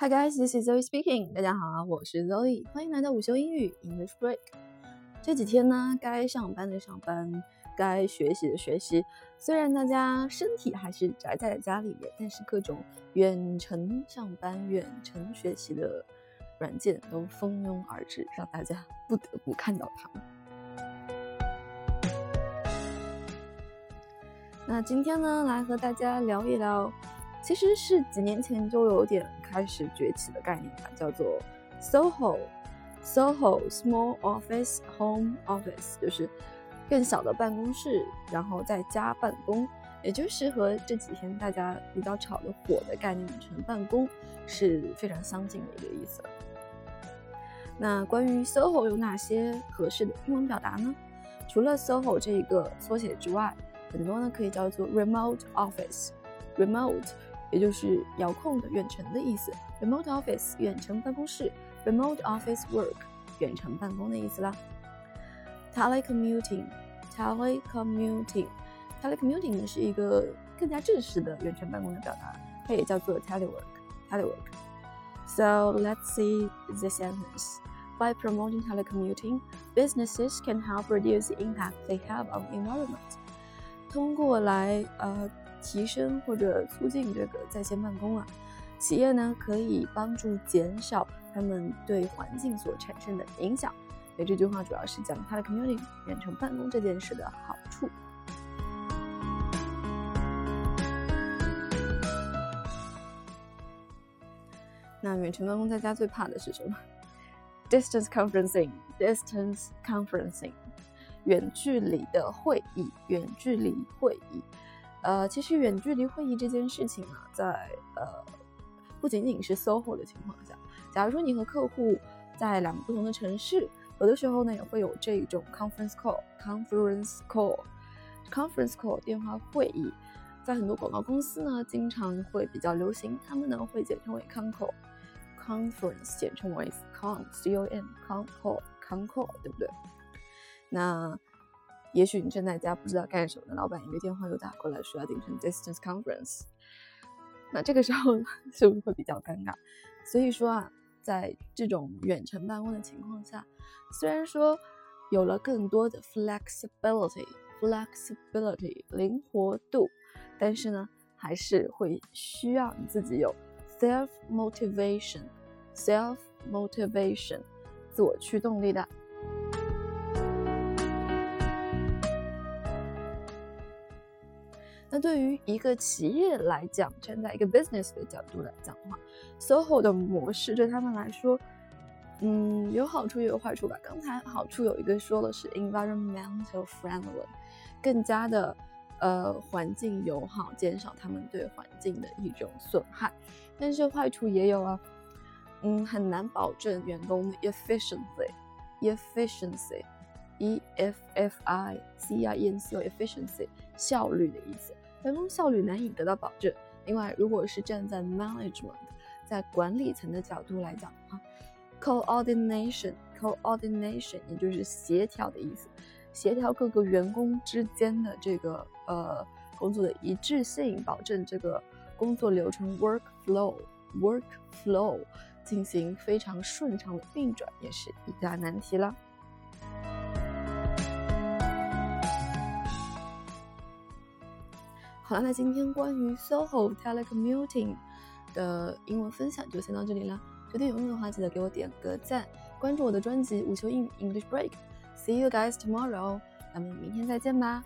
Hi guys, this is Zoe speaking. 大家好，我是 Zoe，欢迎来到午休英语 English Break。这几天呢，该上班的上班，该学习的学习。虽然大家身体还是宅在家里面，但是各种远程上班、远程学习的软件都蜂拥而至，让大家不得不看到它们。那今天呢，来和大家聊一聊。其实是几年前就有点开始崛起的概念吧，叫做 SOHO，SOHO Small Office Home Office，就是更小的办公室，然后在家办公，也就是和这几天大家比较炒的火的概念“纯办公”是非常相近的一个意思。那关于 SOHO 有哪些合适的英文表达呢？除了 SOHO 这一个缩写之外，很多呢可以叫做 Remote Office，Remote。也就是遥控的、远程的意思，remote office 远程办公室，remote office work 远程办公的意思啦。telecommuting，telecommuting，telecommuting 呢是一个更加正式的远程办公的表达，它也叫做 telework，telework。So let's see the sentence. By promoting telecommuting, businesses can help reduce the impact they have on the environment. 通过来呃。 提升或者促进这个在线办公啊，企业呢可以帮助减少他们对环境所产生的影响。所以这句话主要是讲 telecommuting 远程办公这件事的好处。那远程办公在家最怕的是什么？Distance conferencing，distance conferencing，远距离的会议，远距离会议。呃，其实远距离会议这件事情啊，在呃不仅仅是 SOHO 的情况下，假如说你和客户在两个不同的城市，有的时候呢也会有这种 conference call，conference call，conference call 电话会议，在很多广告公司呢经常会比较流行，他们呢会简称为 con call，conference 简称为 con c o n con call con call，对不对？那。也许你正在家不知道干什么，老板一个电话又打过来，说要订成 distance conference，那这个时候是不是会比较尴尬？所以说啊，在这种远程办公的情况下，虽然说有了更多的 flexibility，flexibility 灵活度，但是呢，还是会需要你自己有 self motivation，self motivation 自我驱动力的。那对于一个企业来讲，站在一个 business 的角度来讲的话，SOHO 的模式对他们来说，嗯，有好处也有坏处吧。刚才好处有一个说的是 environmental friendly，更加的呃环境友好，减少他们对环境的一种损害。但是坏处也有啊，嗯，很难保证员工的 efficiency，efficiency，e f f i c i n c efficiency 效率的意思。办公效率难以得到保证。另外，如果是站在 management 在管理层的角度来讲的话，coordination，coordination 也就是协调的意思，协调各个员工之间的这个呃工作的一致性，保证这个工作流程 work flow，work flow 进行非常顺畅的运转，也是一大难题了。好了，那今天关于 SOHO telecommuting 的英文分享就先到这里了。觉得有用的话，记得给我点个赞，关注我的专辑午休英语 English Break。See you guys tomorrow，咱们明天再见吧。